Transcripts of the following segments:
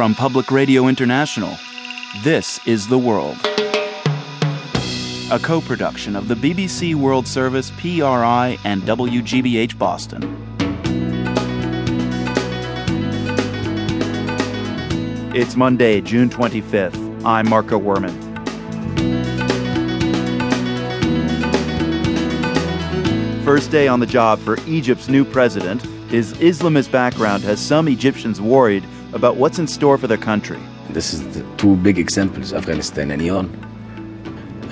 from Public Radio International. This is The World. A co production of the BBC World Service, PRI, and WGBH Boston. It's Monday, June 25th. I'm Marco Werman. First day on the job for Egypt's new president, his Islamist background has some Egyptians worried about what's in store for their country. This is the two big examples, Afghanistan and Iran.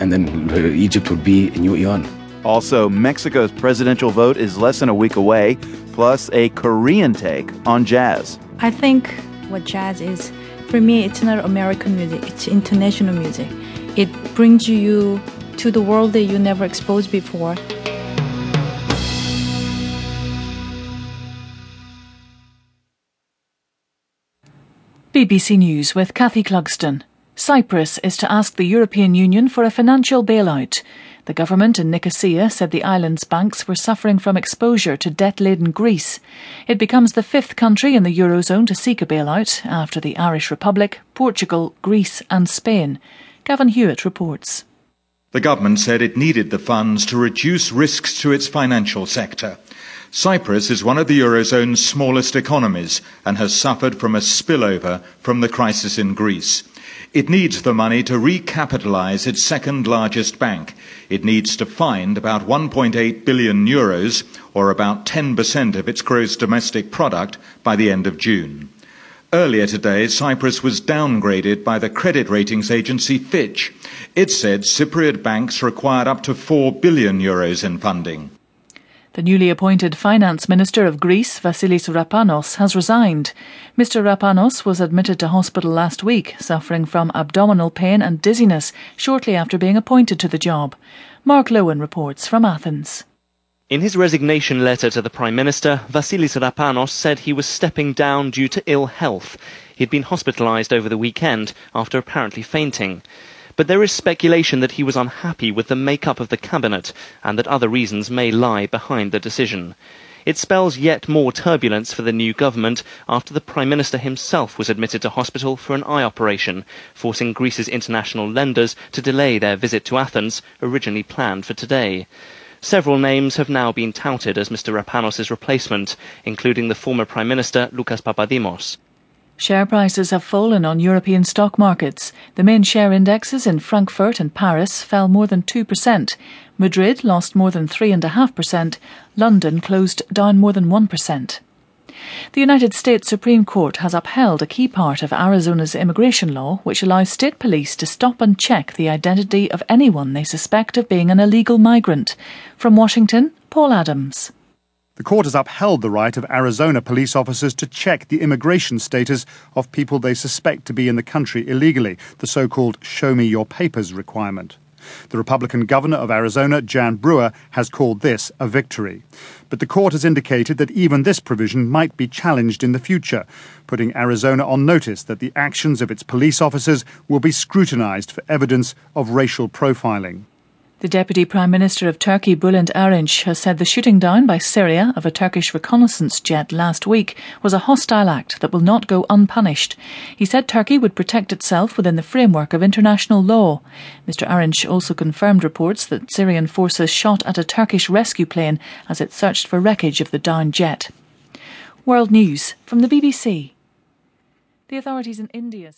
And then Egypt would be a new Iran. Also, Mexico's presidential vote is less than a week away, plus a Korean take on jazz. I think what jazz is, for me, it's not American music, it's international music. It brings you to the world that you never exposed before. BBC News with Kathy Clugston. Cyprus is to ask the European Union for a financial bailout. The government in Nicosia said the island's banks were suffering from exposure to debt laden Greece. It becomes the fifth country in the Eurozone to seek a bailout after the Irish Republic, Portugal, Greece, and Spain. Gavin Hewitt reports. The government said it needed the funds to reduce risks to its financial sector. Cyprus is one of the Eurozone's smallest economies and has suffered from a spillover from the crisis in Greece. It needs the money to recapitalise its second largest bank. It needs to find about 1.8 billion euros, or about 10% of its gross domestic product, by the end of June. Earlier today, Cyprus was downgraded by the credit ratings agency Fitch. It said Cypriot banks required up to 4 billion euros in funding. The newly appointed Finance Minister of Greece, Vasilis Rapanos, has resigned. Mr. Rapanos was admitted to hospital last week, suffering from abdominal pain and dizziness shortly after being appointed to the job. Mark Lowen reports from Athens. In his resignation letter to the Prime Minister, Vasilis Rapanos said he was stepping down due to ill health. He'd been hospitalised over the weekend after apparently fainting but there is speculation that he was unhappy with the makeup of the cabinet and that other reasons may lie behind the decision. It spells yet more turbulence for the new government after the Prime Minister himself was admitted to hospital for an eye operation, forcing Greece's international lenders to delay their visit to Athens, originally planned for today. Several names have now been touted as Mr. Rapanos' replacement, including the former Prime Minister Lucas Papademos. Share prices have fallen on European stock markets. The main share indexes in Frankfurt and Paris fell more than 2%. Madrid lost more than 3.5%. London closed down more than 1%. The United States Supreme Court has upheld a key part of Arizona's immigration law, which allows state police to stop and check the identity of anyone they suspect of being an illegal migrant. From Washington, Paul Adams. The court has upheld the right of Arizona police officers to check the immigration status of people they suspect to be in the country illegally, the so called show me your papers requirement. The Republican governor of Arizona, Jan Brewer, has called this a victory. But the court has indicated that even this provision might be challenged in the future, putting Arizona on notice that the actions of its police officers will be scrutinized for evidence of racial profiling. The Deputy Prime Minister of Turkey, Bülent Arınç, has said the shooting down by Syria of a Turkish reconnaissance jet last week was a hostile act that will not go unpunished. He said Turkey would protect itself within the framework of international law. Mr. Arınç also confirmed reports that Syrian forces shot at a Turkish rescue plane as it searched for wreckage of the downed jet. World News from the BBC. The authorities in India said